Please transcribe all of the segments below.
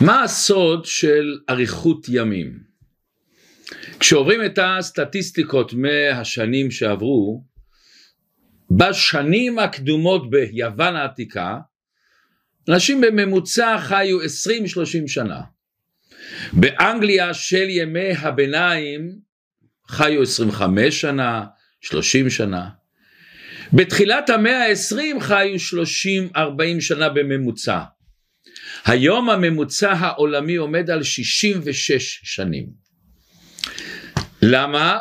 מה הסוד של אריכות ימים? כשעוברים את הסטטיסטיקות מהשנים שעברו, בשנים הקדומות ביוון העתיקה, אנשים בממוצע חיו 20-30 שנה. באנגליה של ימי הביניים חיו 25 שנה, 30 שנה. בתחילת המאה ה-20 חיו 30-40 שנה בממוצע. היום הממוצע העולמי עומד על 66 שנים. למה?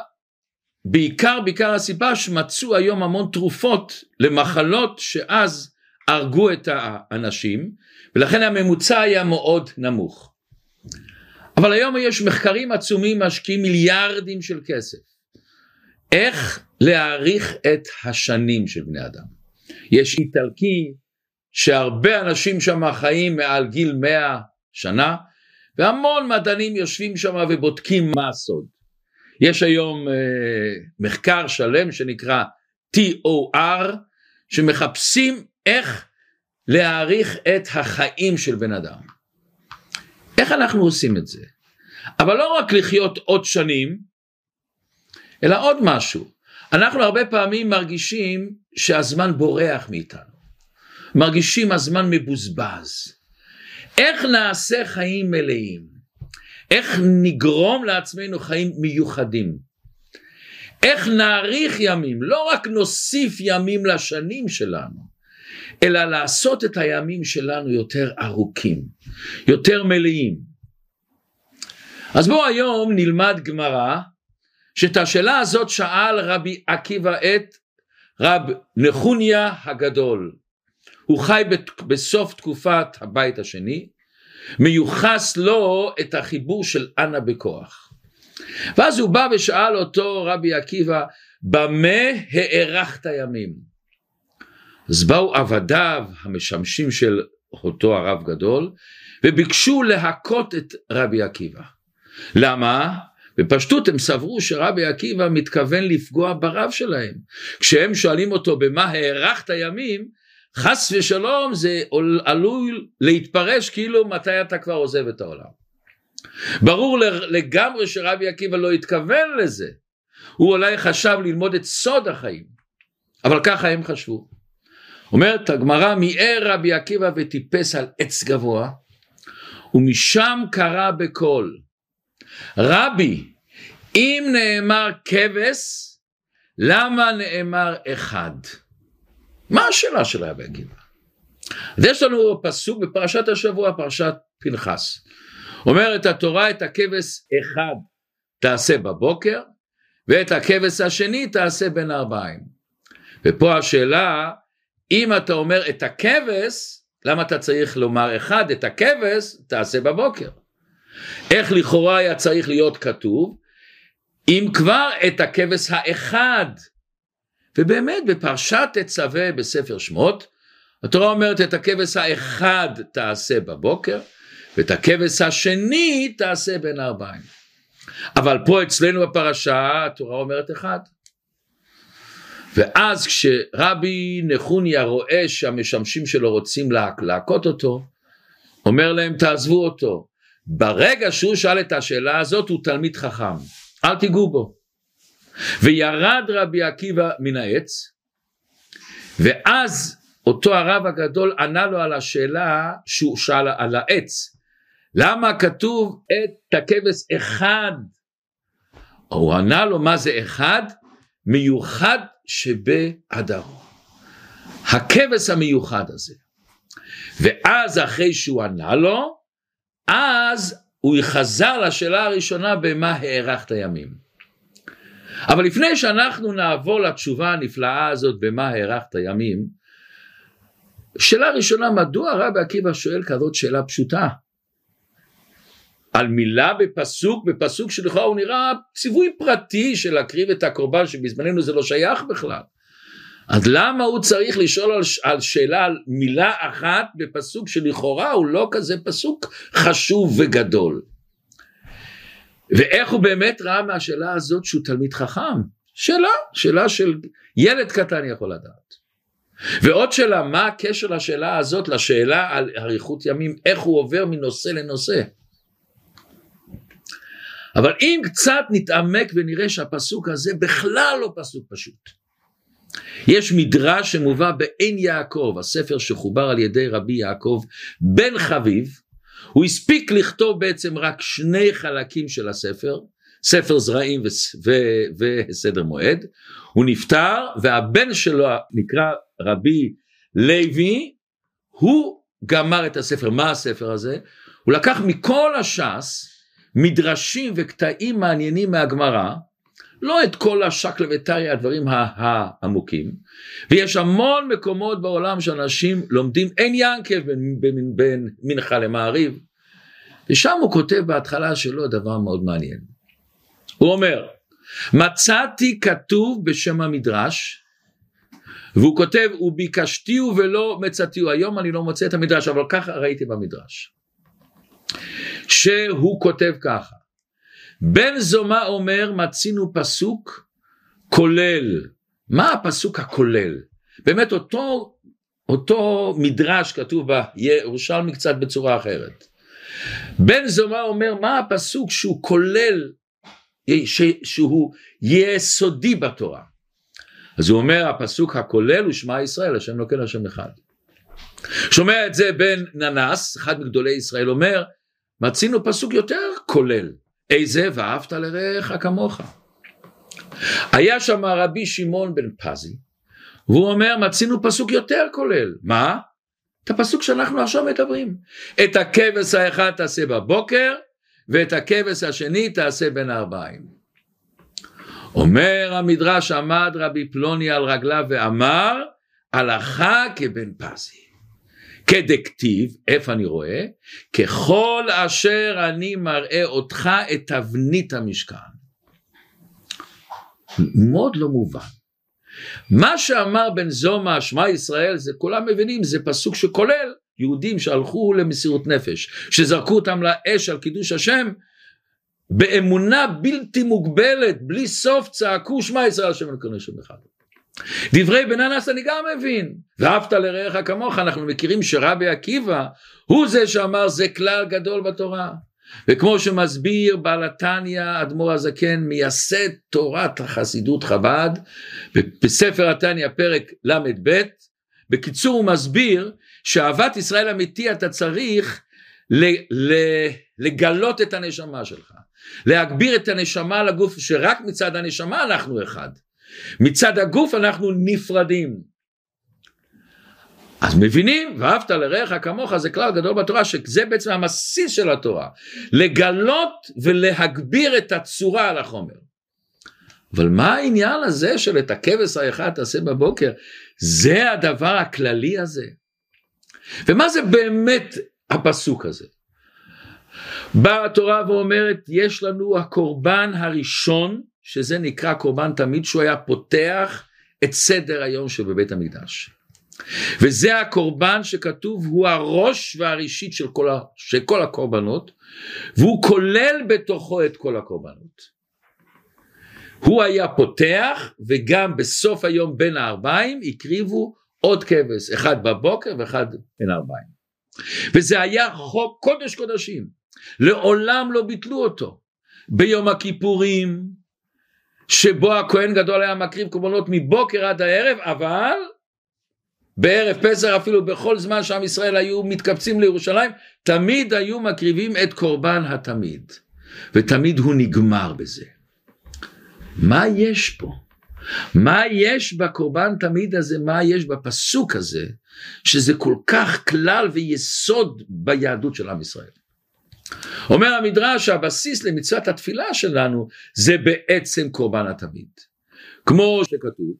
בעיקר, בעיקר הסיבה שמצאו היום המון תרופות למחלות שאז הרגו את האנשים, ולכן הממוצע היה מאוד נמוך. אבל היום יש מחקרים עצומים משקיעים מיליארדים של כסף. איך להעריך את השנים של בני אדם. יש איטלקי שהרבה אנשים שם חיים מעל גיל מאה שנה, והמון מדענים יושבים שם ובודקים מה הסוד. יש היום אה, מחקר שלם שנקרא TOR, שמחפשים איך להעריך את החיים של בן אדם. איך אנחנו עושים את זה? אבל לא רק לחיות עוד שנים, אלא עוד משהו. אנחנו הרבה פעמים מרגישים שהזמן בורח מאיתנו. מרגישים הזמן מבוזבז. איך נעשה חיים מלאים? איך נגרום לעצמנו חיים מיוחדים? איך נאריך ימים? לא רק נוסיף ימים לשנים שלנו, אלא לעשות את הימים שלנו יותר ארוכים, יותר מלאים. אז בואו היום נלמד גמרא, שאת השאלה הזאת שאל רבי עקיבא את רב נחוניה הגדול. הוא חי בסוף תקופת הבית השני, מיוחס לו את החיבור של אנה בכוח. ואז הוא בא ושאל אותו רבי עקיבא, במה הארכת ימים? אז באו עבדיו המשמשים של אותו הרב גדול, וביקשו להכות את רבי עקיבא. למה? בפשטות הם סברו שרבי עקיבא מתכוון לפגוע ברב שלהם. כשהם שואלים אותו במה הארכת ימים, חס ושלום זה עלול להתפרש כאילו מתי אתה כבר עוזב את העולם. ברור לגמרי שרבי עקיבא לא התכוון לזה. הוא אולי חשב ללמוד את סוד החיים, אבל ככה הם חשבו. אומרת הגמרא מיער רבי עקיבא וטיפס על עץ גבוה ומשם קרא בקול רבי אם נאמר כבש למה נאמר אחד מה השאלה של רבי עקיבא אז יש לנו פסוק בפרשת השבוע פרשת פנחס אומרת התורה את הכבש אחד תעשה בבוקר ואת הכבש השני תעשה בין ארבעים ופה השאלה אם אתה אומר את הכבש, למה אתה צריך לומר אחד, את הכבש תעשה בבוקר. איך לכאורה היה צריך להיות כתוב? אם כבר את הכבש האחד. ובאמת בפרשת תצווה בספר שמות, התורה אומרת את הכבש האחד תעשה בבוקר, ואת הכבש השני תעשה בין ארבעים. אבל פה אצלנו בפרשה התורה אומרת אחד. ואז כשרבי נחוניה רואה שהמשמשים שלו רוצים להכות אותו, אומר להם תעזבו אותו. ברגע שהוא שאל את השאלה הזאת הוא תלמיד חכם, אל תיגעו בו. וירד רבי עקיבא מן העץ, ואז אותו הרב הגדול ענה לו על השאלה שהוא שאל על העץ. למה כתוב את הכבש אחד? הוא ענה לו מה זה אחד? מיוחד שבהדרו. הכבש המיוחד הזה. ואז אחרי שהוא ענה לו, אז הוא חזר לשאלה הראשונה במה הארכת ימים. אבל לפני שאנחנו נעבור לתשובה הנפלאה הזאת במה הארכת ימים, שאלה ראשונה, מדוע רבי עקיבא שואל כזאת שאלה פשוטה? על מילה בפסוק, בפסוק שלכאורה הוא נראה ציווי פרטי של להקריב את הקורבן שבזמננו זה לא שייך בכלל. אז למה הוא צריך לשאול על, על שאלה על מילה אחת בפסוק שלכאורה הוא לא כזה פסוק חשוב וגדול. ואיך הוא באמת ראה מהשאלה הזאת שהוא תלמיד חכם? שאלה, שאלה של ילד קטן יכול לדעת. ועוד שאלה, מה הקשר לשאלה הזאת לשאלה על אריכות ימים, איך הוא עובר מנושא לנושא? אבל אם קצת נתעמק ונראה שהפסוק הזה בכלל לא פסוק פשוט. יש מדרש שמובא בעין יעקב, הספר שחובר על ידי רבי יעקב בן חביב, הוא הספיק לכתוב בעצם רק שני חלקים של הספר, ספר זרעים וסדר מועד, הוא נפטר והבן שלו נקרא רבי לוי, הוא גמר את הספר, מה הספר הזה? הוא לקח מכל הש"ס מדרשים וקטעים מעניינים מהגמרא, לא את כל השקלא וטריא, הדברים העמוקים, ויש המון מקומות בעולם שאנשים לומדים, אין ינקב בין, בין, בין מנחה למעריב, ושם הוא כותב בהתחלה שלו דבר מאוד מעניין. הוא אומר, מצאתי כתוב בשם המדרש, והוא כותב, וביקשתיהו ולא מצאתיהו, היום אני לא מוצא את המדרש, אבל ככה ראיתי במדרש. שהוא כותב ככה, בן זומא אומר מצינו פסוק כולל, מה הפסוק הכולל? באמת אותו, אותו מדרש כתוב בירושלמי קצת בצורה אחרת. בן זומא אומר מה הפסוק שהוא כולל, שהוא יסודי בתורה. אז הוא אומר הפסוק הכולל הוא שמע ישראל השם נוקל השם אחד. שומע את זה בן ננס אחד מגדולי ישראל אומר מצינו פסוק יותר כולל איזה ואהבת לרעך כמוך. היה שם רבי שמעון בן פזי והוא אומר מצינו פסוק יותר כולל מה? את הפסוק שאנחנו עכשיו מדברים את הכבש האחד תעשה בבוקר ואת הכבש השני תעשה בין הארבעים אומר המדרש עמד רבי פלוני על רגליו ואמר הלכה כבן פזי כדכתיב, איפה אני רואה? ככל אשר אני מראה אותך את תבנית המשכן. מאוד לא מובן. מה שאמר בן זומא, שמע ישראל, זה כולם מבינים, זה פסוק שכולל יהודים שהלכו למסירות נפש, שזרקו אותם לאש על קידוש השם, באמונה בלתי מוגבלת, בלי סוף, צעקו שמע ישראל השם אלוקינו שם אחד. דברי בן אנס אני גם מבין, ואהבת לרעך כמוך, אנחנו מכירים שרבי עקיבא הוא זה שאמר זה כלל גדול בתורה. וכמו שמסביר בעל התניא אדמו"ר הזקן מייסד תורת החסידות חב"ד בספר התניא פרק ל"ב בקיצור הוא מסביר שאהבת ישראל אמיתי אתה צריך לגלות את הנשמה שלך. להגביר את הנשמה לגוף שרק מצד הנשמה אנחנו אחד מצד הגוף אנחנו נפרדים. אז מבינים ואהבת לרעך כמוך זה כלל גדול בתורה שזה בעצם המסיס של התורה. לגלות ולהגביר את הצורה על החומר. אבל מה העניין הזה של את הכבש האחד תעשה בבוקר זה הדבר הכללי הזה. ומה זה באמת הפסוק הזה? באה התורה ואומרת יש לנו הקורבן הראשון שזה נקרא קורבן תמיד שהוא היה פותח את סדר היום שבבית המקדש. וזה הקורבן שכתוב הוא הראש והראשית של כל, ה, של כל הקורבנות והוא כולל בתוכו את כל הקורבנות. הוא היה פותח וגם בסוף היום בין הארבעים הקריבו עוד כבש אחד בבוקר ואחד בין הארבעים. וזה היה חוק קודש קודשים. לעולם לא ביטלו אותו. ביום הכיפורים, שבו הכהן גדול היה מקריב קורבנות מבוקר עד הערב, אבל בערב פסח אפילו בכל זמן שעם ישראל היו מתקבצים לירושלים, תמיד היו מקריבים את קורבן התמיד. ותמיד הוא נגמר בזה. מה יש פה? מה יש בקורבן תמיד הזה, מה יש בפסוק הזה, שזה כל כך כלל ויסוד ביהדות של עם ישראל. אומר המדרש שהבסיס למצוות התפילה שלנו זה בעצם קורבן התמיד. כמו שכתוב,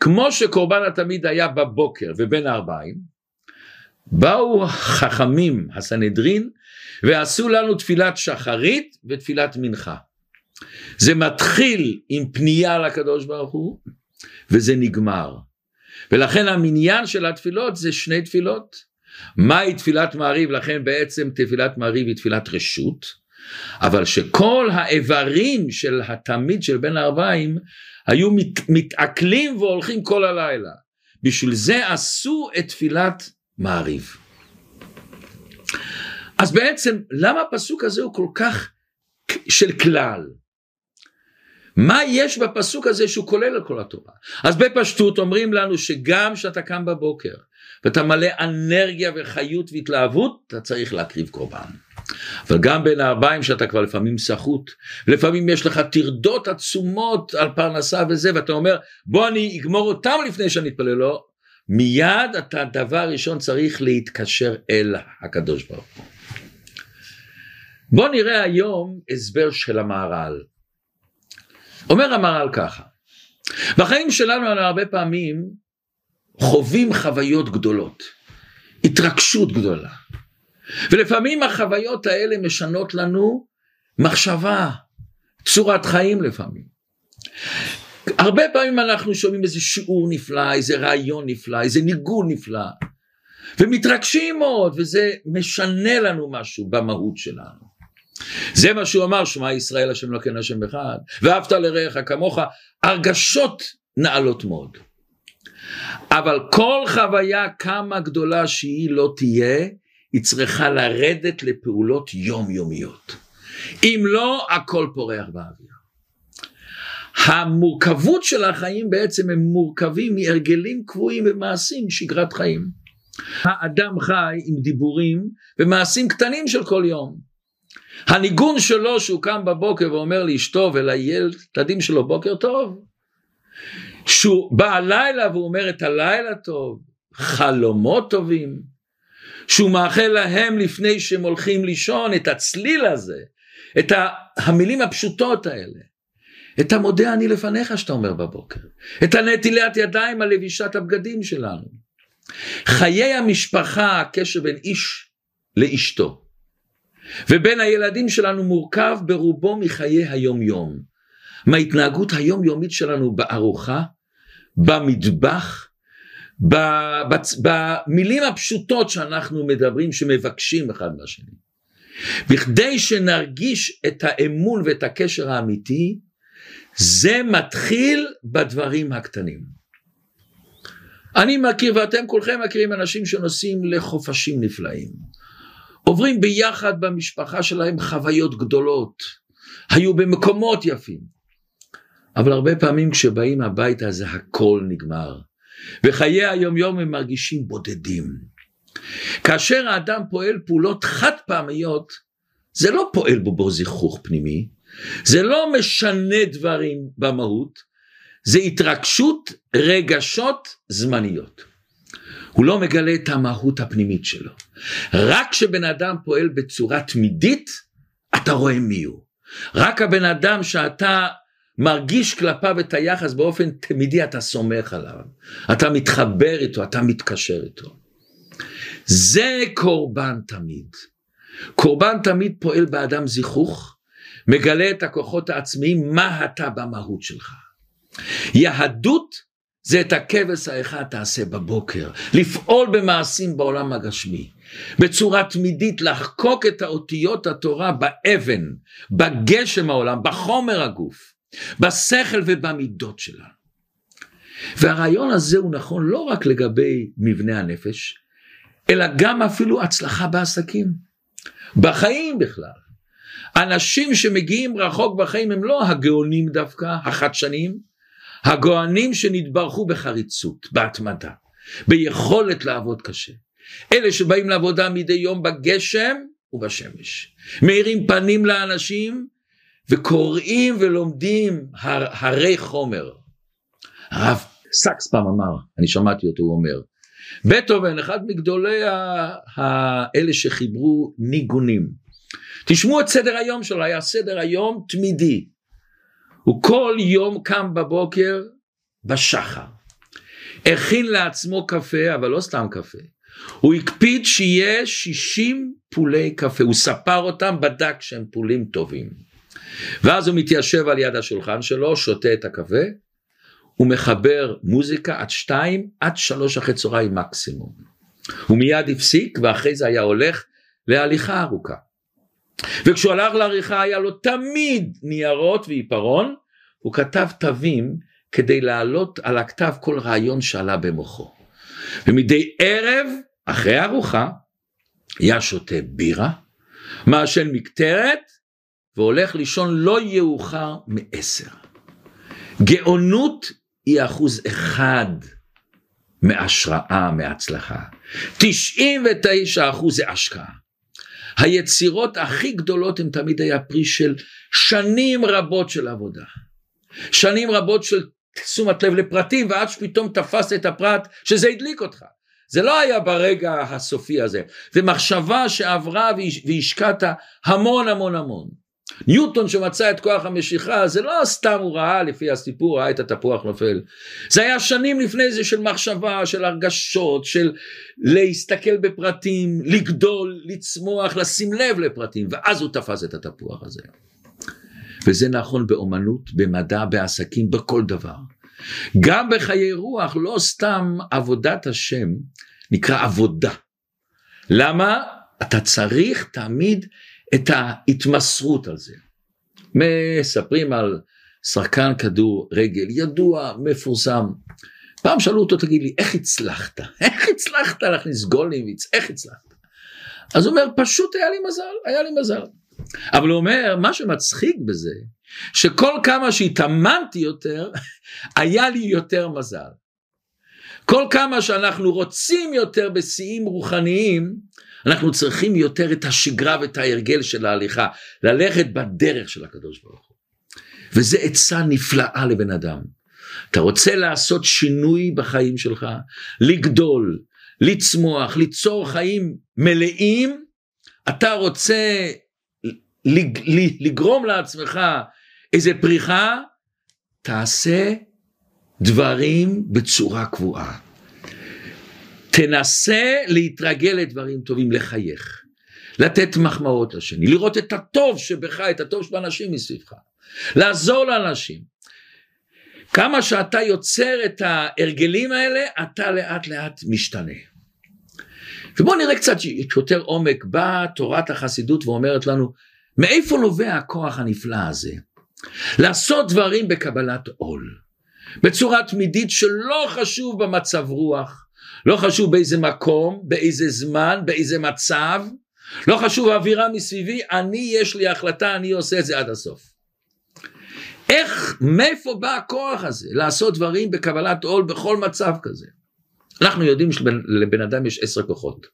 כמו שקורבן התמיד היה בבוקר ובין הארבעים, באו חכמים הסנהדרין ועשו לנו תפילת שחרית ותפילת מנחה. זה מתחיל עם פנייה לקדוש ברוך הוא וזה נגמר. ולכן המניין של התפילות זה שני תפילות. מהי תפילת מעריב? לכן בעצם תפילת מעריב היא תפילת רשות, אבל שכל האיברים של התמיד של בין הארבעים היו מת, מתעכלים והולכים כל הלילה. בשביל זה עשו את תפילת מעריב. אז בעצם למה הפסוק הזה הוא כל כך של כלל? מה יש בפסוק הזה שהוא כולל על כל התורה? אז בפשטות אומרים לנו שגם כשאתה קם בבוקר ואתה מלא אנרגיה וחיות והתלהבות, אתה צריך להקריב קורבן. אבל גם בין הארבעים שאתה כבר לפעמים סחוט, לפעמים יש לך טרדות עצומות על פרנסה וזה, ואתה אומר בוא אני אגמור אותם לפני שאני אתפלל לו, לא. מיד אתה דבר ראשון צריך להתקשר אל הקדוש ברוך הוא. בוא נראה היום הסבר של המהר"ל. אומר המהר"ל ככה, בחיים שלנו הרבה פעמים חווים חוויות גדולות, התרגשות גדולה, ולפעמים החוויות האלה משנות לנו מחשבה, צורת חיים לפעמים. הרבה פעמים אנחנו שומעים איזה שיעור נפלא, איזה רעיון נפלא, איזה ניגון נפלא, ומתרגשים מאוד, וזה משנה לנו משהו במהות שלנו. זה מה שהוא אמר, שמע ישראל השם לא כן השם אחד, ואהבת לרעך כמוך, הרגשות נעלות מאוד. אבל כל חוויה כמה גדולה שהיא לא תהיה, היא צריכה לרדת לפעולות יומיומיות. אם לא, הכל פורח באוויר. המורכבות של החיים בעצם הם מורכבים מהרגלים קבועים ומעשים, שגרת חיים. האדם חי עם דיבורים ומעשים קטנים של כל יום. הניגון שלו שהוא קם בבוקר ואומר לאשתו ולילדים שלו בוקר טוב. שהוא בא הלילה והוא אומר את הלילה טוב, חלומות טובים. שהוא מאחל להם לפני שהם הולכים לישון את הצליל הזה, את המילים הפשוטות האלה. את המודה אני לפניך שאתה אומר בבוקר, את הנטילת ידיים על לבישת הבגדים שלנו. חיי המשפחה, הקשר בין איש לאשתו, ובין הילדים שלנו מורכב ברובו מחיי היום יום. מההתנהגות היומיומית שלנו בארוחה, במטבח, במילים הפשוטות שאנחנו מדברים, שמבקשים אחד מהשני. בכדי שנרגיש את האמון ואת הקשר האמיתי, זה מתחיל בדברים הקטנים. אני מכיר ואתם כולכם מכירים אנשים שנוסעים לחופשים נפלאים. עוברים ביחד במשפחה שלהם חוויות גדולות, היו במקומות יפים. אבל הרבה פעמים כשבאים הביתה זה הכל נגמר, וחיי היומיום הם מרגישים בודדים. כאשר האדם פועל פעולות חד פעמיות, זה לא פועל בו בו זיכוך פנימי, זה לא משנה דברים במהות, זה התרגשות רגשות זמניות. הוא לא מגלה את המהות הפנימית שלו. רק כשבן אדם פועל בצורה תמידית, אתה רואה מי הוא. רק הבן אדם שאתה מרגיש כלפיו את היחס באופן תמידי, אתה סומך עליו. אתה מתחבר איתו, אתה מתקשר איתו. זה קורבן תמיד. קורבן תמיד פועל באדם זיכוך, מגלה את הכוחות העצמיים, מה אתה במהות שלך. יהדות זה את הכבש האחד תעשה בבוקר, לפעול במעשים בעולם הגשמי, בצורה תמידית לחקוק את האותיות התורה באבן, בגשם העולם, בחומר הגוף, בשכל ובמידות שלנו. והרעיון הזה הוא נכון לא רק לגבי מבנה הנפש, אלא גם אפילו הצלחה בעסקים, בחיים בכלל. אנשים שמגיעים רחוק בחיים הם לא הגאונים דווקא, החדשנים, הגואנים שנתברכו בחריצות, בהתמדה, ביכולת לעבוד קשה. אלה שבאים לעבודה מדי יום בגשם ובשמש. מאירים פנים לאנשים וקוראים ולומדים הר, הרי חומר. הרב סקס פעם אמר, אני שמעתי אותו, הוא אומר, בטהובן, אחד מגדולי האלה שחיברו ניגונים. תשמעו את סדר היום שלו, היה סדר היום תמידי. הוא כל יום קם בבוקר בשחר. הכין לעצמו קפה, אבל לא סתם קפה. הוא הקפיד שיהיה 60 פולי קפה, הוא ספר אותם, בדק שהם פולים טובים. ואז הוא מתיישב על יד השולחן שלו, שותה את הקפה, הוא מחבר מוזיקה עד שתיים, עד שלוש אחרי צהריים מקסימום. הוא מיד הפסיק, ואחרי זה היה הולך להליכה ארוכה. וכשהוא הלך לעריכה היה לו תמיד ניירות ועיפרון, הוא כתב תווים כדי להעלות על הכתב כל רעיון שעלה במוחו. ומדי ערב, אחרי הארוחה, היה שותה בירה, מעשן מקטרת, והולך לישון לא יאוחר מעשר. גאונות היא אחוז אחד מהשראה, מהצלחה. 99 אחוז זה השקעה. היצירות הכי גדולות הן תמיד היה פרי של שנים רבות של עבודה. שנים רבות של תשומת לב לפרטים ועד שפתאום תפסת את הפרט שזה הדליק אותך. זה לא היה ברגע הסופי הזה, זה מחשבה שעברה והשקעת המון המון המון. ניוטון שמצא את כוח המשיכה זה לא סתם הוא ראה לפי הסיפור ראה את התפוח נופל. זה היה שנים לפני זה של מחשבה של הרגשות של להסתכל בפרטים לגדול לצמוח לשים לב לפרטים ואז הוא תפס את התפוח הזה. וזה נכון באומנות במדע בעסקים בכל דבר. גם בחיי רוח לא סתם עבודת השם נקרא עבודה. למה? אתה צריך תמיד את ההתמסרות על זה. מספרים על שחקן כדור רגל ידוע, מפורסם. פעם שאלו אותו, תגיד לי, איך הצלחת? איך הצלחת להכניס גולים? איך הצלחת? אז הוא אומר, פשוט היה לי מזל, היה לי מזל. אבל הוא אומר, מה שמצחיק בזה, שכל כמה שהתאמנתי יותר, היה לי יותר מזל. כל כמה שאנחנו רוצים יותר בשיאים רוחניים, אנחנו צריכים יותר את השגרה ואת ההרגל של ההליכה, ללכת בדרך של הקדוש ברוך הוא. וזה עצה נפלאה לבן אדם. אתה רוצה לעשות שינוי בחיים שלך, לגדול, לצמוח, ליצור חיים מלאים, אתה רוצה לגרום לעצמך איזה פריחה, תעשה דברים בצורה קבועה. תנסה להתרגל לדברים טובים, לחייך, לתת מחמאות לשני, לראות את הטוב שבך, את הטוב שבאנשים מסביבך, לעזור לאנשים. כמה שאתה יוצר את ההרגלים האלה, אתה לאט לאט משתנה. ובואו נראה קצת יותר עומק, באה תורת החסידות ואומרת לנו, מאיפה נובע הכוח הנפלא הזה? לעשות דברים בקבלת עול, בצורה תמידית שלא חשוב במצב רוח, לא חשוב באיזה מקום, באיזה זמן, באיזה מצב, לא חשוב האווירה מסביבי, אני יש לי החלטה, אני עושה את זה עד הסוף. איך, מאיפה בא הכוח הזה לעשות דברים בקבלת עול בכל מצב כזה? אנחנו יודעים שלבן אדם יש עשר כוחות.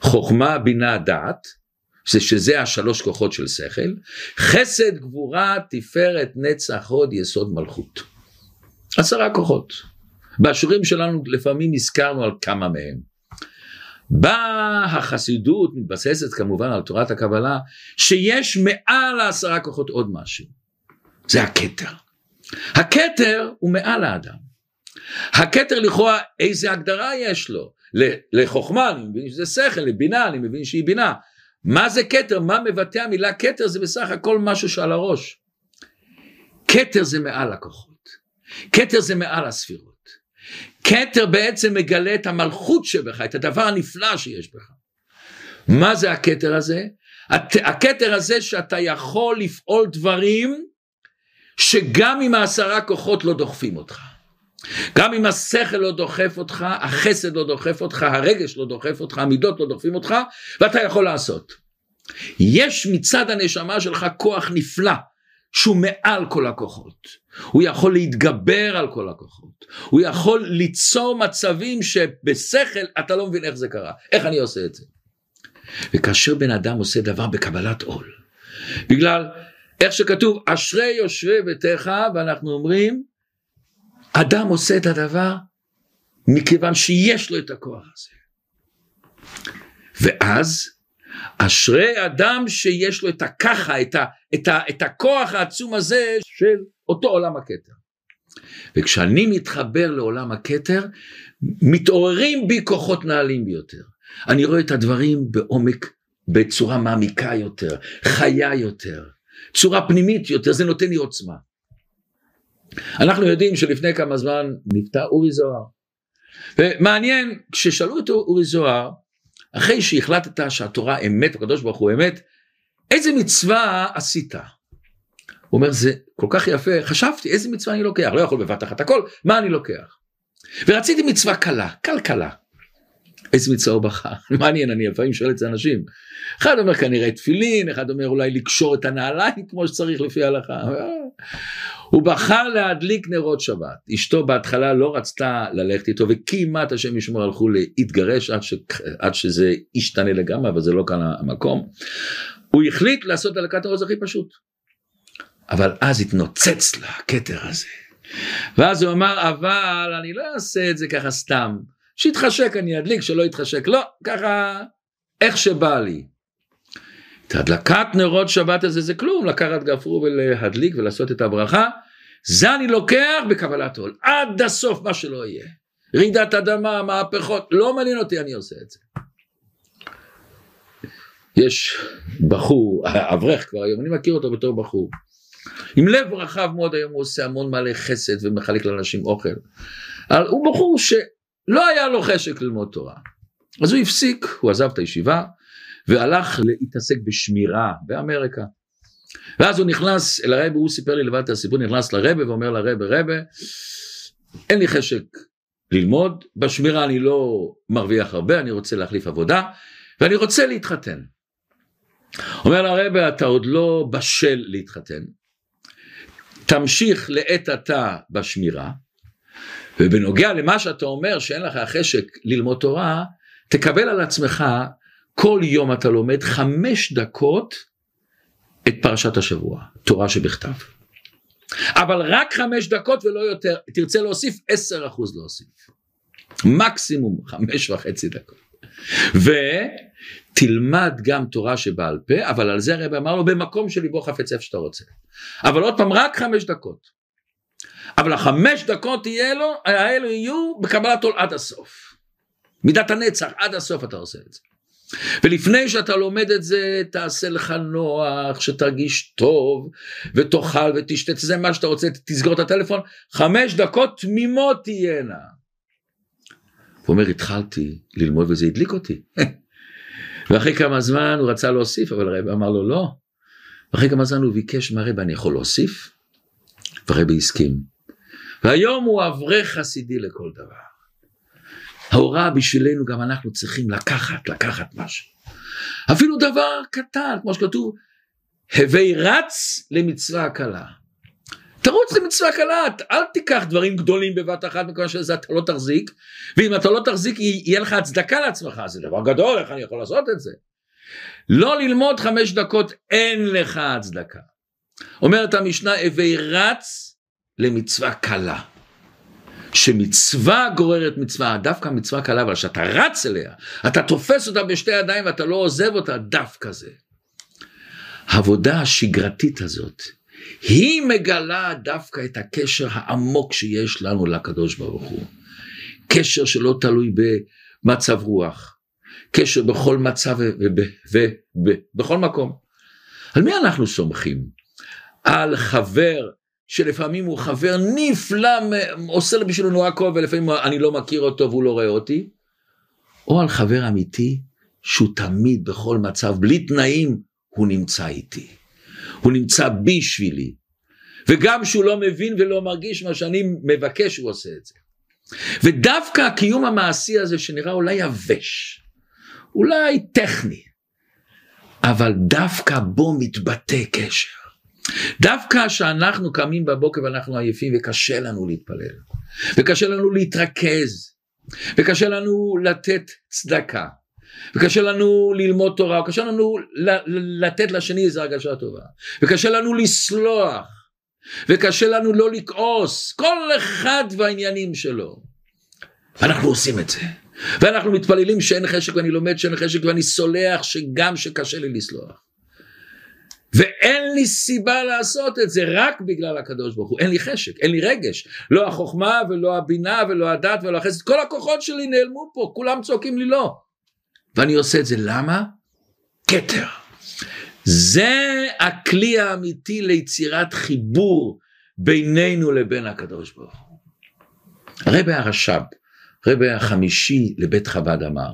חוכמה, בינה, דעת, שזה השלוש כוחות של שכל, חסד, גבורה, תפארת, נצח, הוד, יסוד, מלכות. עשרה כוחות. בשיעורים שלנו לפעמים הזכרנו על כמה מהם. באה החסידות, מתבססת כמובן על תורת הקבלה, שיש מעל העשרה כוחות עוד משהו. זה הכתר. הכתר הוא מעל האדם. הכתר לכאורה איזה הגדרה יש לו? לחוכמה אני מבין שזה שכל, לבינה אני מבין שהיא בינה. מה זה כתר? מה מבטא המילה כתר? זה בסך הכל משהו שעל הראש. כתר זה מעל הכוחות. כתר זה מעל הספירות. כתר בעצם מגלה את המלכות שבך, את הדבר הנפלא שיש בך. מה זה הכתר הזה? הכתר הזה שאתה יכול לפעול דברים שגם אם העשרה כוחות לא דוחפים אותך. גם אם השכל לא דוחף אותך, החסד לא דוחף אותך, הרגש לא דוחף אותך, המידות לא דוחפים אותך, ואתה יכול לעשות. יש מצד הנשמה שלך כוח נפלא, שהוא מעל כל הכוחות. הוא יכול להתגבר על כל הכוחות. הוא יכול ליצור מצבים שבשכל אתה לא מבין איך זה קרה. איך אני עושה את זה? וכאשר בן אדם עושה דבר בקבלת עול, בגלל איך שכתוב אשרי יושבי ביתך ואנחנו אומרים אדם עושה את הדבר מכיוון שיש לו את הכוח הזה. ואז אשרי אדם שיש לו את הככה, את, ה, את, ה, את הכוח העצום הזה של אותו עולם הכתר. וכשאני מתחבר לעולם הכתר, מתעוררים בי כוחות נעלים ביותר. אני רואה את הדברים בעומק, בצורה מעמיקה יותר, חיה יותר, צורה פנימית יותר, זה נותן לי עוצמה. אנחנו יודעים שלפני כמה זמן נפטר אורי זוהר. ומעניין, כששאלו את אורי זוהר, אחרי שהחלטת שהתורה אמת, הקדוש ברוך הוא אמת, איזה מצווה עשית? הוא אומר זה כל כך יפה חשבתי איזה מצווה אני לוקח לא יכול בבת אחת הכל מה אני לוקח. ורציתי מצווה קלה כלכלה. איזה מצווה הוא בחר מעניין אני לפעמים שואל את זה אנשים. אחד אומר כנראה תפילין אחד אומר אולי לקשור את הנעליים כמו שצריך לפי ההלכה. הוא בחר להדליק נרות שבת אשתו בהתחלה לא רצתה ללכת איתו וכמעט השם ישמור הלכו להתגרש עד, ש... עד שזה ישתנה לגמרי אבל זה לא כאן המקום. הוא החליט לעשות דלקת הרוז הכי פשוט. אבל אז התנוצץ לה הכתר הזה. ואז הוא אמר אבל אני לא אעשה את זה ככה סתם. שיתחשק אני אדליק שלא יתחשק לא ככה איך שבא לי. את הדלקת נרות שבת הזה זה כלום לקחת גפרור ולהדליק ולעשות את הברכה זה אני לוקח בקבלת עול עד הסוף מה שלא יהיה רעידת אדמה מהפכות לא מעניין אותי אני עושה את זה. יש בחור אברך כבר היום אני מכיר אותו בתור בחור עם לב רחב מאוד היום הוא עושה המון מלא חסד ומחלק לאנשים אוכל. הוא בחור שלא היה לו חשק ללמוד תורה אז הוא הפסיק הוא עזב את הישיבה והלך להתעסק בשמירה באמריקה. ואז הוא נכנס אל הרבי, הוא סיפר לי לבד את הסיפור, נכנס לרבי ואומר לרבי, רבי, אין לי חשק ללמוד, בשמירה אני לא מרוויח הרבה, אני רוצה להחליף עבודה, ואני רוצה להתחתן. אומר לרבי, אתה עוד לא בשל להתחתן, תמשיך לעת עתה בשמירה, ובנוגע למה שאתה אומר שאין לך חשק ללמוד תורה, תקבל על עצמך כל יום אתה לומד חמש דקות את פרשת השבוע, תורה שבכתב. אבל רק חמש דקות ולא יותר, תרצה להוסיף עשר אחוז להוסיף. מקסימום חמש וחצי דקות. ותלמד גם תורה שבעל פה, אבל על זה הרב אמר לו במקום שליבו חפץ איפה שאתה רוצה. אבל עוד פעם רק חמש דקות. אבל החמש דקות יהיה לו, האלו יהיו בקבלת עול עד הסוף. מידת הנצח, עד הסוף אתה עושה את זה. ולפני שאתה לומד את זה תעשה לך נוח שתרגיש טוב ותאכל ותשתה. זה מה שאתה רוצה תסגור את הטלפון חמש דקות תמימות תהיינה. הוא אומר התחלתי ללמוד וזה הדליק אותי. ואחרי כמה זמן הוא רצה להוסיף אבל הרב אמר לו לא. ואחרי כמה זמן הוא ביקש מהרב אני יכול להוסיף? והרב הסכים. והיום הוא אברך חסידי לכל דבר ההוראה בשבילנו גם אנחנו צריכים לקחת, לקחת משהו. אפילו דבר קטן, כמו שכתוב, הווי רץ למצווה קלה. תרוץ למצווה קלה, אל תיקח דברים גדולים בבת אחת, מכיוון שזה אתה לא תחזיק, ואם אתה לא תחזיק יהיה לך הצדקה לעצמך, זה דבר גדול, איך אני יכול לעשות את זה? לא ללמוד חמש דקות, אין לך הצדקה. אומרת המשנה, הווי רץ למצווה קלה. שמצווה גוררת מצווה, דווקא מצווה קלה, אבל כשאתה רץ אליה, אתה תופס אותה בשתי ידיים ואתה לא עוזב אותה, דווקא זה. העבודה השגרתית הזאת, היא מגלה דווקא את הקשר העמוק שיש לנו לקדוש ברוך הוא. קשר שלא תלוי במצב רוח, קשר בכל מצב ובכל מקום. על מי אנחנו סומכים? על חבר שלפעמים הוא חבר נפלא, עושה בשבילנו הכל ולפעמים אני לא מכיר אותו והוא לא רואה אותי, או על חבר אמיתי שהוא תמיד בכל מצב, בלי תנאים, הוא נמצא איתי. הוא נמצא בשבילי. וגם שהוא לא מבין ולא מרגיש מה שאני מבקש, הוא עושה את זה. ודווקא הקיום המעשי הזה שנראה אולי יבש, אולי טכני, אבל דווקא בו מתבטא קשר. דווקא כשאנחנו קמים בבוקר ואנחנו עייפים וקשה לנו להתפלל, וקשה לנו להתרכז, וקשה לנו לתת צדקה, וקשה לנו ללמוד תורה, וקשה לנו לתת לשני איזו הרגשה טובה, וקשה לנו לסלוח, וקשה לנו לא לכעוס, כל אחד והעניינים שלו. אנחנו עושים את זה. ואנחנו מתפללים שאין חשק ואני לומד שאין חשק ואני סולח שגם שקשה לי לסלוח. ואין לי סיבה לעשות את זה רק בגלל הקדוש ברוך הוא, אין לי חשק, אין לי רגש, לא החוכמה ולא הבינה ולא הדת ולא החסד, כל הכוחות שלי נעלמו פה, כולם צועקים לי לא. ואני עושה את זה, למה? כתר. זה הכלי האמיתי ליצירת חיבור בינינו לבין הקדוש ברוך הוא. הרבי הרש"ב, הרבי החמישי לבית חב"ד אמר,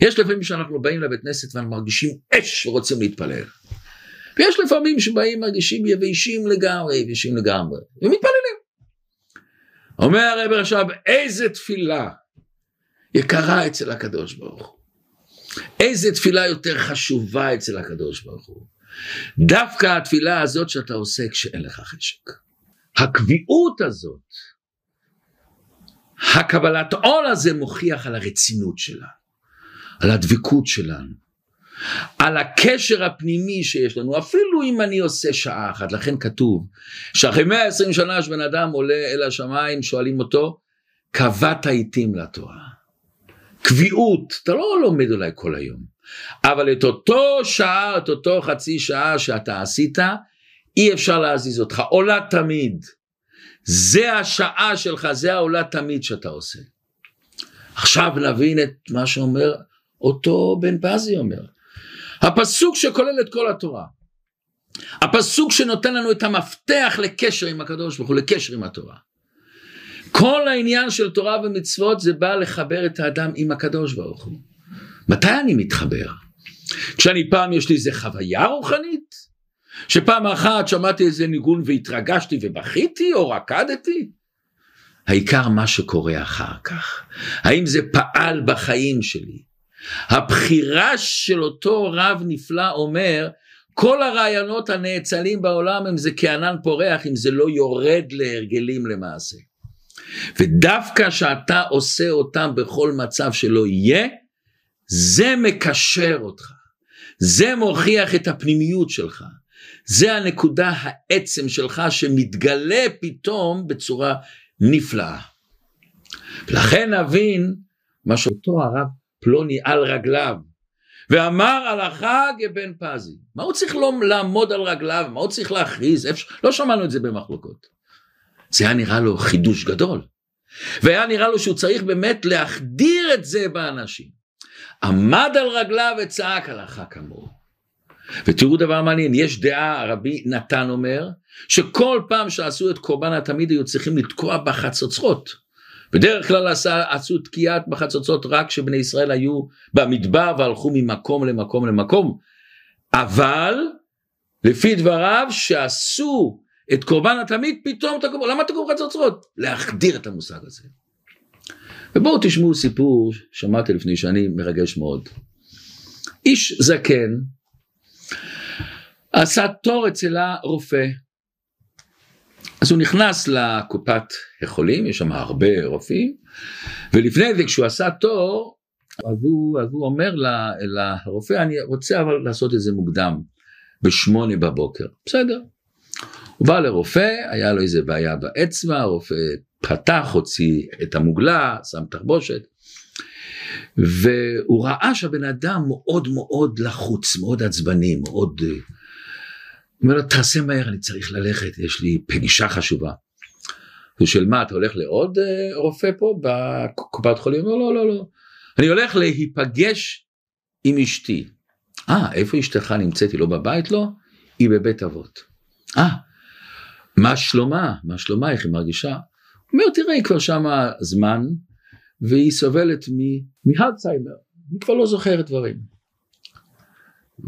יש לפעמים שאנחנו באים לבית כנסת ואנחנו מרגישים אש ורוצים להתפלל. ויש לפעמים שבאים מרגישים יבשים לגמרי, יבשים לגמרי, ומתפללים. אומר הרב עכשיו, איזה תפילה יקרה אצל הקדוש ברוך הוא. איזה תפילה יותר חשובה אצל הקדוש ברוך הוא. דווקא התפילה הזאת שאתה עושה כשאין לך חשק. הקביעות הזאת, הקבלת עול הזה מוכיח על הרצינות שלנו, על הדבקות שלנו, על הקשר הפנימי שיש לנו, אפילו אם אני עושה שעה אחת, לכן כתוב שאחרי 120 שנה שבן אדם עולה אל השמיים, שואלים אותו, קבעת עיתים לתורה. קביעות, אתה לא לומד אולי כל היום, אבל את אותו שעה, את אותו חצי שעה שאתה עשית, אי אפשר להזיז אותך, עולה תמיד. זה השעה שלך, זה העולה תמיד שאתה עושה. עכשיו נבין את מה שאומר אותו בן פזי אומר. הפסוק שכולל את כל התורה. הפסוק שנותן לנו את המפתח לקשר עם הקדוש ברוך הוא, לקשר עם התורה. כל העניין של תורה ומצוות זה בא לחבר את האדם עם הקדוש ברוך הוא. מתי אני מתחבר? כשאני פעם יש לי איזה חוויה רוחנית? שפעם אחת שמעתי איזה ניגון והתרגשתי ובכיתי או רקדתי? העיקר מה שקורה אחר כך. האם זה פעל בחיים שלי? הבחירה של אותו רב נפלא אומר, כל הרעיונות הנאצלים בעולם הם זה כענן פורח אם זה לא יורד להרגלים למעשה. ודווקא שאתה עושה אותם בכל מצב שלא יהיה, זה מקשר אותך, זה מוכיח את הפנימיות שלך, זה הנקודה העצם שלך שמתגלה פתאום בצורה נפלאה. ולכן נבין מה שאותו הרב פלוני על רגליו, ואמר הלכה גבן פזי. מה הוא צריך לעמוד על רגליו? מה הוא צריך להכריז? לא שמענו את זה במחלוקות. זה היה נראה לו חידוש גדול. והיה נראה לו שהוא צריך באמת להחדיר את זה באנשים. עמד על רגליו וצעק הלכה כמוהו. ותראו דבר מעניין, יש דעה, רבי נתן אומר, שכל פעם שעשו את קורבן התמיד היו צריכים לתקוע בחצוצרות. בדרך כלל עשה, עשו תקיעת בחצוצות רק כשבני ישראל היו במדבר והלכו ממקום למקום למקום. אבל לפי דבריו שעשו את קורבן התמיד פתאום תקום, למה תקום חצוצרות? להחדיר את המושג הזה. ובואו תשמעו סיפור, שמעתי לפני שאני מרגש מאוד. איש זקן עשה תור אצל הרופא. אז הוא נכנס לקופת החולים, יש שם הרבה רופאים, ולפני זה כשהוא עשה תור, אז הוא, אז הוא אומר לרופא, אני רוצה אבל לעשות את זה מוקדם, בשמונה בבוקר. בסדר, הוא בא לרופא, היה לו איזה בעיה באצבע, הרופא פתח, הוציא את המוגלה, שם תחבושת, והוא ראה שהבן אדם מאוד מאוד לחוץ, מאוד עצבני, מאוד... אומר לו, תעשה מהר, אני צריך ללכת, יש לי פגישה חשובה. הוא שואל, מה, אתה הולך לעוד אה, רופא פה בקופת חולים? הוא אומר, לא, לא, לא. אני הולך להיפגש עם אשתי. אה, איפה אשתך נמצאת? היא לא בבית? לא? היא בבית אבות. אה, מה שלומה? מה שלומה? איך היא מרגישה? הוא אומר, תראה, היא כבר שמה זמן, והיא סובלת מהלצהיימר, היא כבר לא זוכרת דברים.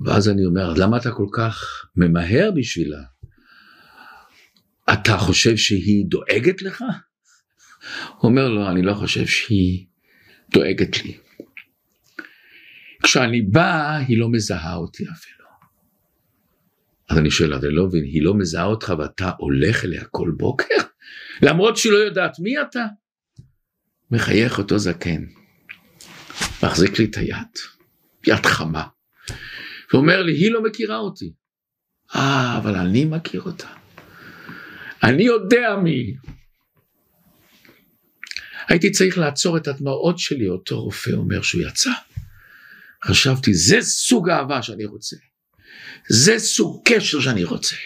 ואז אני אומר, למה אתה כל כך ממהר בשבילה? אתה חושב שהיא דואגת לך? הוא אומר, לא, אני לא חושב שהיא דואגת לי. כשאני בא, היא לא מזהה אותי אפילו. אז אני שואל, אני לא מבין, היא לא מזהה אותך ואתה הולך אליה כל בוקר? למרות שהיא לא יודעת מי אתה? מחייך אותו זקן, מחזיק לי את היד, יד חמה, ואומר לי, היא לא מכירה אותי. אה, אבל אני מכיר אותה. אני יודע מי. הייתי צריך לעצור את הדמעות שלי, אותו רופא אומר שהוא יצא. חשבתי, זה סוג האהבה שאני רוצה. זה סוג קשר שאני רוצה.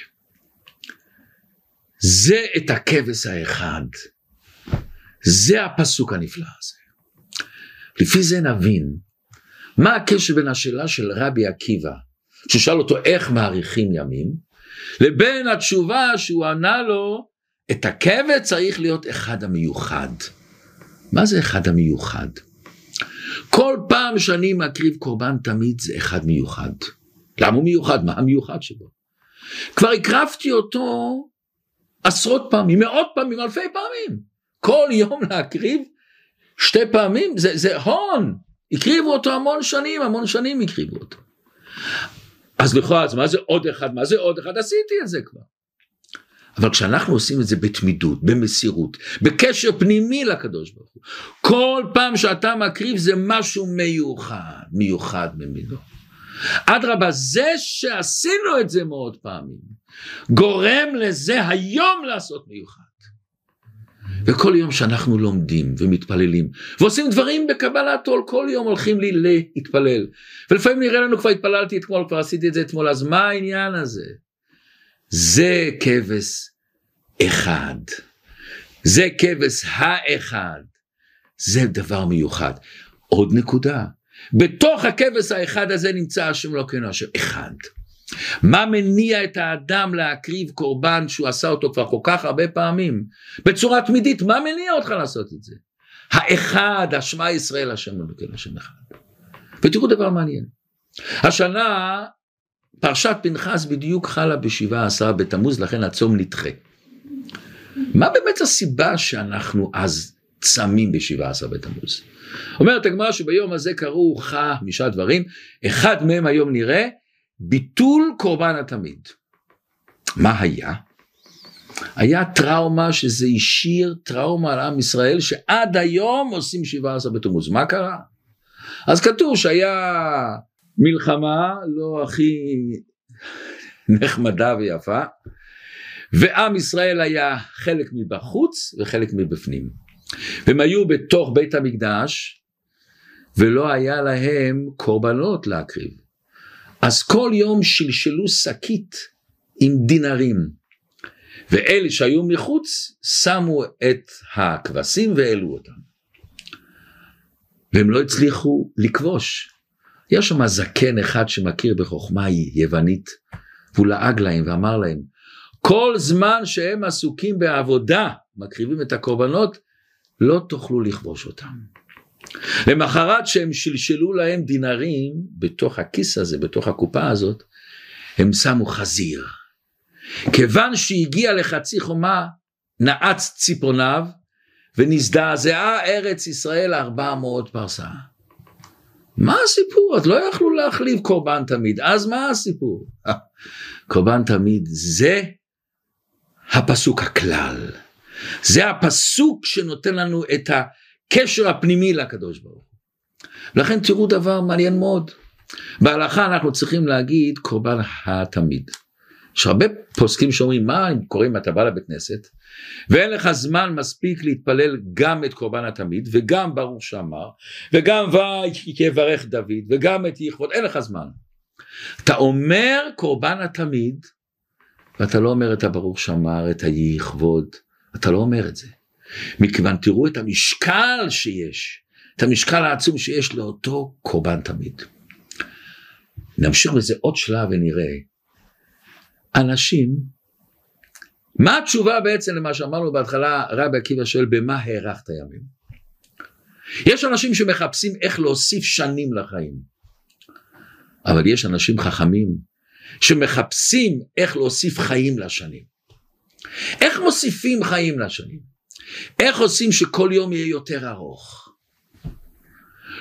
זה את הכבש האחד. זה הפסוק הנפלא הזה. לפי זה נבין מה הקשר בין השאלה של רבי עקיבא, ששאל אותו איך מאריכים ימים, לבין התשובה שהוא ענה לו, את הכבד צריך להיות אחד המיוחד. מה זה אחד המיוחד? כל פעם שאני מקריב קורבן תמיד זה אחד מיוחד. למה הוא מיוחד? מה המיוחד שבו? כבר הקרבתי אותו עשרות פעמים, מאות פעמים, אלפי פעמים. כל יום להקריב שתי פעמים, זה, זה הון. הקריבו אותו המון שנים, המון שנים הקריבו אותו. אז לכאורה, אז מה זה עוד אחד, מה זה עוד אחד, עשיתי את זה כבר. אבל כשאנחנו עושים את זה בתמידות, במסירות, בקשר פנימי לקדוש ברוך הוא, כל פעם שאתה מקריב זה משהו מיוחד, מיוחד במינו. אדרבה, זה שעשינו את זה מאוד פעמים, גורם לזה היום לעשות מיוחד. וכל יום שאנחנו לומדים ומתפללים ועושים דברים בקבלת עול, כל יום הולכים לי להתפלל. ולפעמים נראה לנו כבר התפללתי אתמול, כבר עשיתי את זה אתמול, אז מה העניין הזה? זה כבש אחד. זה כבש האחד. זה דבר מיוחד. עוד נקודה, בתוך הכבש האחד הזה נמצא השם כן השם אחד. מה מניע את האדם להקריב קורבן שהוא עשה אותו כבר כל כך הרבה פעמים? בצורה תמידית מה מניע אותך לעשות את זה? האחד השמע ישראל השם אלוקינו השם אחד. ותראו דבר מעניין. השנה פרשת פנחס בדיוק חלה בשבעה עשרה בתמוז לכן הצום נדחה. מה באמת הסיבה שאנחנו אז צמים בשבעה עשרה בתמוז? אומרת הגמרא שביום הזה קרו חמישה דברים אחד מהם היום נראה ביטול קורבן התמיד. מה היה? היה טראומה שזה השאיר טראומה על עם ישראל שעד היום עושים 17 בתמוז. מה קרה? אז כתוב שהיה מלחמה לא הכי נחמדה ויפה ועם ישראל היה חלק מבחוץ וחלק מבפנים. והם היו בתוך בית המקדש ולא היה להם קורבנות להקריב. אז כל יום שלשלו שקית עם דינרים, ואלה שהיו מחוץ שמו את הכבשים והעלו אותם. והם לא הצליחו לכבוש. יש שם זקן אחד שמכיר בחוכמה יוונית, והוא לעג להם ואמר להם, כל זמן שהם עסוקים בעבודה, מקריבים את הקורבנות, לא תוכלו לכבוש אותם. למחרת שהם שלשלו להם דינרים בתוך הכיס הזה, בתוך הקופה הזאת, הם שמו חזיר. כיוון שהגיע לחצי חומה, נעץ ציפורניו, ונזדעזעה ארץ ישראל ארבע מאות פרסה. מה הסיפור? אז לא יכלו להחליף קורבן תמיד, אז מה הסיפור? קורבן תמיד זה הפסוק הכלל. זה הפסוק שנותן לנו את ה... הקשר הפנימי לקדוש ברוך הוא. לכן תראו דבר מעניין מאוד. בהלכה אנחנו צריכים להגיד קורבן התמיד. יש הרבה פוסקים שאומרים מה אם קוראים אתה בא לבית כנסת ואין לך זמן מספיק להתפלל גם את קורבן התמיד וגם ברוך שאמר וגם ויברך דוד וגם את יכבוד אין לך זמן. אתה אומר קורבן התמיד ואתה לא אומר את הברוך שאמר את היכבוד אתה לא אומר את זה. מכיוון תראו את המשקל שיש, את המשקל העצום שיש לאותו קורבן תמיד. נמשיך בזה עוד שלב ונראה. אנשים, מה התשובה בעצם למה שאמרנו בהתחלה, רבי עקיבא שואל, במה הארכת ימים? יש אנשים שמחפשים איך להוסיף שנים לחיים, אבל יש אנשים חכמים שמחפשים איך להוסיף חיים לשנים. איך מוסיפים חיים לשנים? איך עושים שכל יום יהיה יותר ארוך?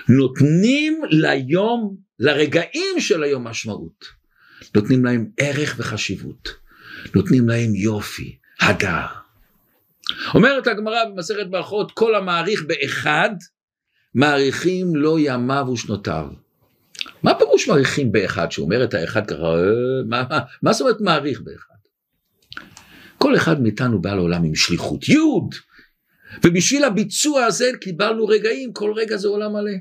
נותנים ליום, לרגעים של היום משמעות. נותנים להם ערך וחשיבות. נותנים להם יופי, הדר. אומרת הגמרא במסכת ברכות, כל המעריך באחד, מעריכים לו ימיו ושנותיו. מה פירוש מעריכים באחד? שהוא אומר את האחד ככה, אה, מה, מה, מה זאת אומרת מעריך באחד? כל אחד מאיתנו בא לעולם עם שליחות, יוד, ובשביל הביצוע הזה קיבלנו רגעים, כל רגע זה עולם מלא.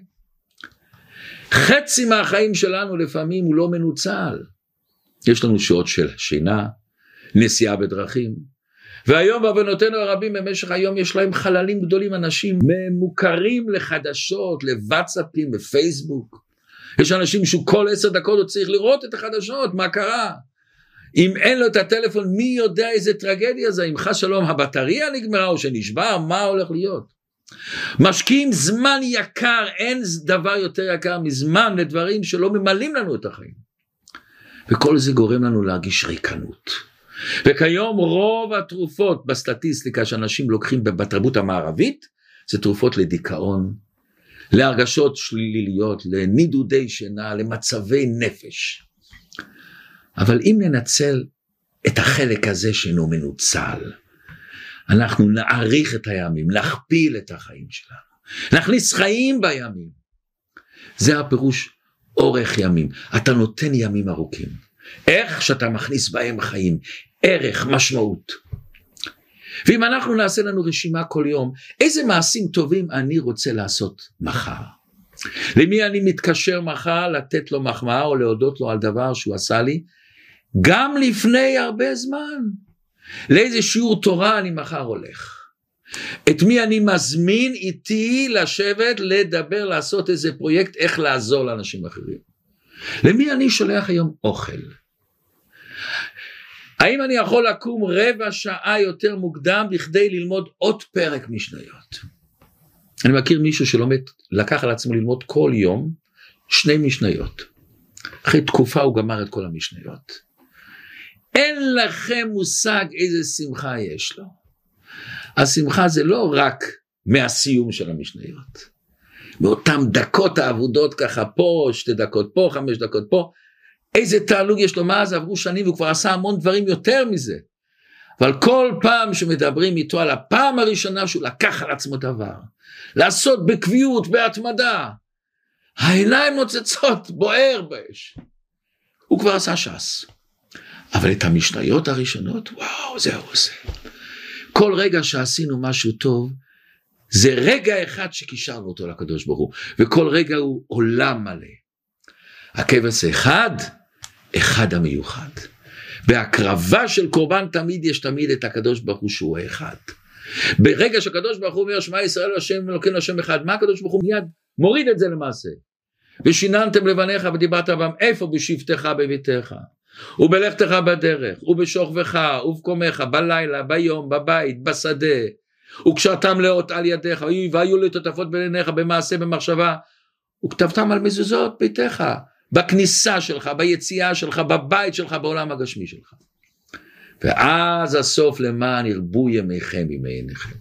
חצי מהחיים שלנו לפעמים הוא לא מנוצל. יש לנו שעות של שינה, נסיעה בדרכים, והיום בעוונותינו הרבים במשך היום יש להם חללים גדולים, אנשים מוכרים לחדשות, לוואטסאפים, לפייסבוק. יש אנשים שהוא כל עשר דקות הוא צריך לראות את החדשות, מה קרה. אם אין לו את הטלפון, מי יודע איזה טרגדיה זה, אם חס שלום הבטריה נגמרה או שנשבר, מה הולך להיות? משקיעים זמן יקר, אין דבר יותר יקר מזמן לדברים שלא ממלאים לנו את החיים. וכל זה גורם לנו להרגיש ריקנות. וכיום רוב התרופות בסטטיסטיקה שאנשים לוקחים בתרבות המערבית זה תרופות לדיכאון, להרגשות שליליות, לנידודי שינה, למצבי נפש. אבל אם ננצל את החלק הזה שאינו מנוצל, אנחנו נעריך את הימים, נכפיל את החיים שלנו, נכניס חיים בימים. זה הפירוש אורך ימים, אתה נותן ימים ארוכים. איך שאתה מכניס בהם חיים, ערך, משמעות. ואם אנחנו נעשה לנו רשימה כל יום, איזה מעשים טובים אני רוצה לעשות מחר? למי אני מתקשר מחר לתת לו מחמאה או להודות לו על דבר שהוא עשה לי? גם לפני הרבה זמן. לאיזה שיעור תורה אני מחר הולך? את מי אני מזמין איתי לשבת, לדבר, לעשות איזה פרויקט, איך לעזור לאנשים אחרים? למי אני שולח היום אוכל? האם אני יכול לקום רבע שעה יותר מוקדם בכדי ללמוד עוד פרק משניות? אני מכיר מישהו שלומד, לקח על עצמו ללמוד כל יום שני משניות. אחרי תקופה הוא גמר את כל המשניות. אין לכם מושג איזה שמחה יש לו. השמחה זה לא רק מהסיום של המשניות. באותן דקות האבודות ככה פה, שתי דקות פה, חמש דקות פה, איזה תעלוג יש לו, מה אז עברו שנים והוא כבר עשה המון דברים יותר מזה. אבל כל פעם שמדברים איתו על הפעם הראשונה שהוא לקח על עצמו דבר, לעשות בקביעות, בהתמדה, העיניים נוצצות, בוער באש. הוא כבר עשה ש"ס. אבל את המשניות הראשונות, וואו, זה הוא עושה. כל רגע שעשינו משהו טוב, זה רגע אחד שקישרנו אותו לקדוש ברוך הוא, וכל רגע הוא עולם מלא. הכבש אחד, אחד המיוחד. בהקרבה של קורבן תמיד יש תמיד את הקדוש ברוך הוא שהוא האחד. ברגע שהקדוש ברוך הוא אומר שמע ישראל השם אלוקינו השם אחד, מה הקדוש ברוך הוא מיד מוריד את זה למעשה. ושיננתם לבניך ודיברת בם איפה בשבתך בביתך. ובלכתך בדרך, ובשוכבך, ובקומך, בלילה, ביום, בבית, בשדה, וקשרתם לאות על ידיך, והיו לטוטפות בין עיניך במעשה, במחשבה, וכתבתם על מזוזות ביתך, בכניסה שלך, ביציאה שלך, בבית שלך, בעולם הגשמי שלך. ואז הסוף למען ירבו ימיכם ימי עיניכם.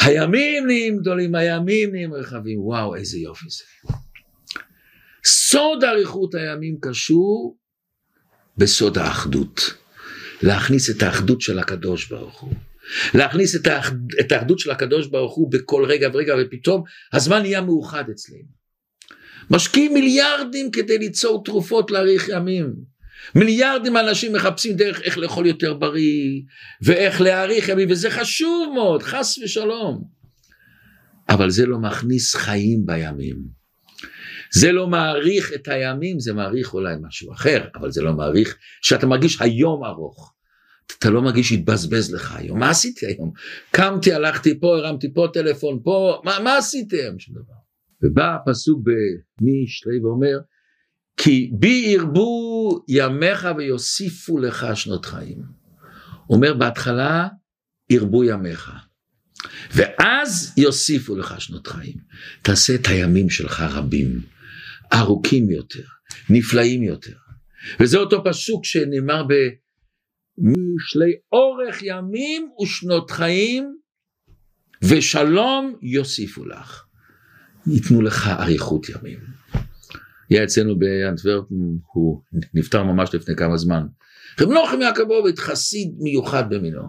הימים נהיים גדולים, הימים נהיים רחבים, וואו איזה יופי זה. סוד אריכות הימים קשור בסוד האחדות. להכניס את האחדות של הקדוש ברוך הוא. להכניס את, האח... את האחדות של הקדוש ברוך הוא בכל רגע ורגע ופתאום הזמן נהיה מאוחד אצלנו. משקיעים מיליארדים כדי ליצור תרופות להאריך ימים. מיליארדים אנשים מחפשים דרך איך לאכול יותר בריא ואיך להאריך ימים וזה חשוב מאוד חס ושלום. אבל זה לא מכניס חיים בימים. זה לא מעריך את הימים, זה מעריך אולי משהו אחר, אבל זה לא מעריך שאתה מרגיש היום ארוך. אתה לא מרגיש שהתבזבז לך היום, מה עשיתי היום? קמתי, הלכתי פה, הרמתי פה טלפון, פה, מה, מה עשיתם? ובא הפסוק במשלי ואומר, כי בי ירבו ימיך ויוסיפו לך שנות חיים. אומר בהתחלה, ירבו ימיך. ואז יוסיפו לך שנות חיים. תעשה את הימים שלך רבים. ארוכים יותר, נפלאים יותר. וזה אותו פסוק שנאמר במשלי אורך ימים ושנות חיים ושלום יוסיפו לך. ייתנו לך אריכות ימים. היה אצלנו באנטוורפ, הוא נפטר ממש לפני כמה זמן. רב נוחם יעקבוביץ, חסיד מיוחד במינו,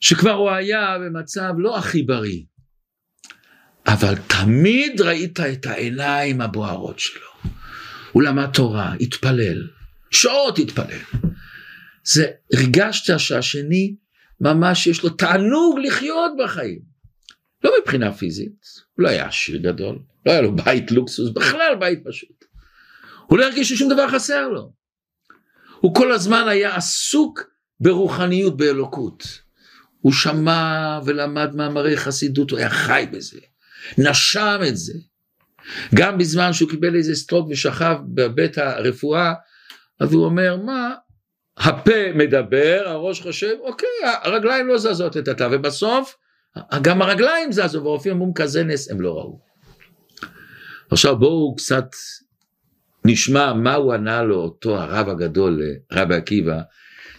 שכבר הוא היה במצב לא הכי בריא, אבל תמיד ראית את העיניים הבוערות שלו. הוא למד תורה, התפלל, שעות התפלל. זה, הרגשת שהשני ממש יש לו תענוג לחיות בחיים. לא מבחינה פיזית, הוא לא היה עשיר גדול, לא היה לו בית לוקסוס, בכלל בית פשוט. הוא לא הרגיש ששום דבר חסר לו. הוא כל הזמן היה עסוק ברוחניות, באלוקות. הוא שמע ולמד מאמרי חסידות, הוא היה חי בזה. נשם את זה. גם בזמן שהוא קיבל איזה סטרוק ושכב בבית הרפואה, אז הוא אומר, מה, הפה מדבר, הראש חושב, אוקיי, הרגליים לא זזות את התא, ובסוף גם הרגליים זזו, והרופאים אמרו כזה נס, הם לא ראו. עכשיו בואו קצת נשמע מה הוא ענה לו אותו הרב הגדול רבי עקיבא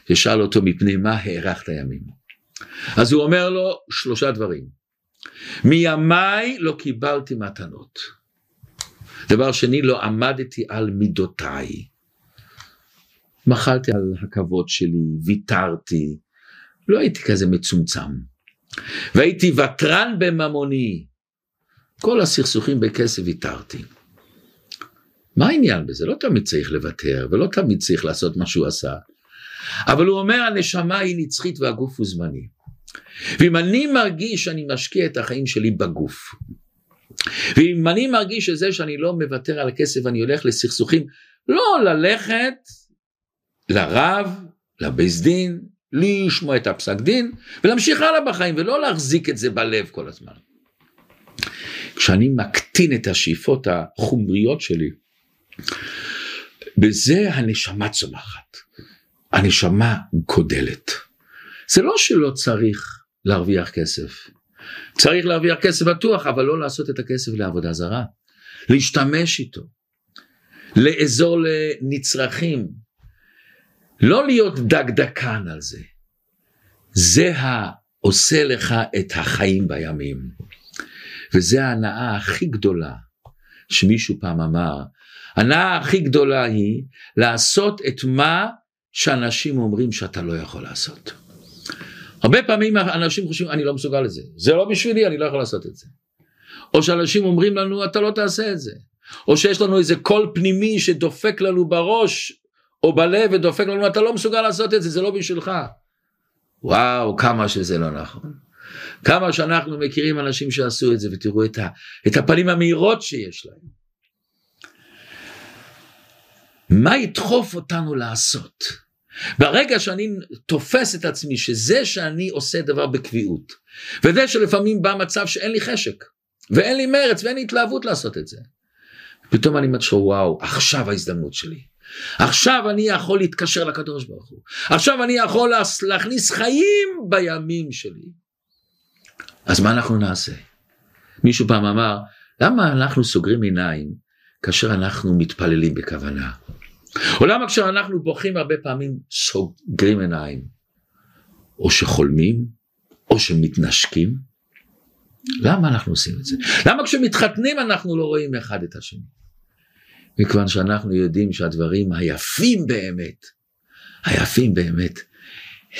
ששאל אותו מפני מה הארכת ימים אז הוא אומר לו שלושה דברים מימיי לא קיבלתי מתנות דבר שני לא עמדתי על מידותיי מחלתי על הכבוד שלי ויתרתי לא הייתי כזה מצומצם והייתי ותרן בממוני כל הסכסוכים בכסף ויתרתי מה העניין בזה? לא תמיד צריך לוותר ולא תמיד צריך לעשות מה שהוא עשה. אבל הוא אומר הנשמה היא נצחית והגוף הוא זמני. ואם אני מרגיש שאני משקיע את החיים שלי בגוף, ואם אני מרגיש שזה שאני לא מוותר על הכסף ואני הולך לסכסוכים, לא ללכת לרב, לבייס דין, לשמוע את הפסק דין ולהמשיך הלאה בחיים ולא להחזיק את זה בלב כל הזמן. כשאני מקטין את השאיפות החומריות שלי בזה הנשמה צומחת, הנשמה גודלת. זה לא שלא צריך להרוויח כסף, צריך להרוויח כסף בטוח, אבל לא לעשות את הכסף לעבודה זרה, להשתמש איתו, לאזור לנצרכים, לא להיות דקדקן על זה. זה העושה לך את החיים בימים. וזה ההנאה הכי גדולה שמישהו פעם אמר, הנאה הכי גדולה היא לעשות את מה שאנשים אומרים שאתה לא יכול לעשות. הרבה פעמים אנשים חושבים אני לא מסוגל לזה, זה לא בשבילי אני לא יכול לעשות את זה. או שאנשים אומרים לנו אתה לא תעשה את זה. או שיש לנו איזה קול פנימי שדופק לנו בראש או בלב ודופק לנו אתה לא מסוגל לעשות את זה זה לא בשבילך. וואו כמה שזה לא נכון. כמה שאנחנו מכירים אנשים שעשו את זה ותראו את, ה, את הפנים המהירות שיש להם. מה ידחוף אותנו לעשות? ברגע שאני תופס את עצמי שזה שאני עושה דבר בקביעות, וזה שלפעמים בא מצב שאין לי חשק, ואין לי מרץ ואין לי התלהבות לעשות את זה, פתאום אני אומר וואו עכשיו ההזדמנות שלי. עכשיו אני יכול להתקשר לקדוש ברוך הוא. עכשיו אני יכול להכניס חיים בימים שלי. אז מה אנחנו נעשה? מישהו פעם אמר, למה אנחנו סוגרים עיניים כאשר אנחנו מתפללים בכוונה? או למה כשאנחנו בוכים הרבה פעמים סוגרים עיניים? או שחולמים, או שמתנשקים? למה אנחנו עושים את זה? למה כשמתחתנים אנחנו לא רואים אחד את השני? מכיוון שאנחנו יודעים שהדברים היפים באמת, היפים באמת,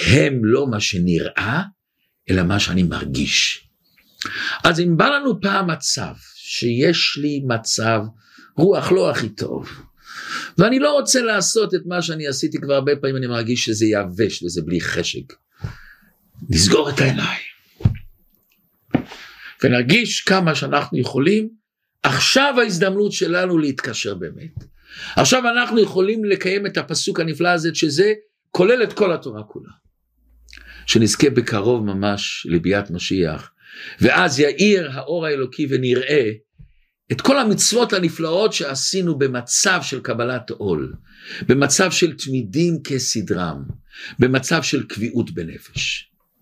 הם לא מה שנראה, אלא מה שאני מרגיש. אז אם בא לנו פעם מצב שיש לי מצב רוח לא הכי טוב, ואני לא רוצה לעשות את מה שאני עשיתי כבר הרבה פעמים, אני מרגיש שזה יבש וזה בלי חשק. נסגור את העיניים. ונרגיש כמה שאנחנו יכולים, עכשיו ההזדמנות שלנו להתקשר באמת. עכשיו אנחנו יכולים לקיים את הפסוק הנפלא הזה, שזה כולל את כל התורה כולה. שנזכה בקרוב ממש לביאת משיח, ואז יאיר האור האלוקי ונראה את כל המצוות הנפלאות שעשינו במצב של קבלת עול, במצב של תמידים כסדרם, במצב של קביעות בנפש.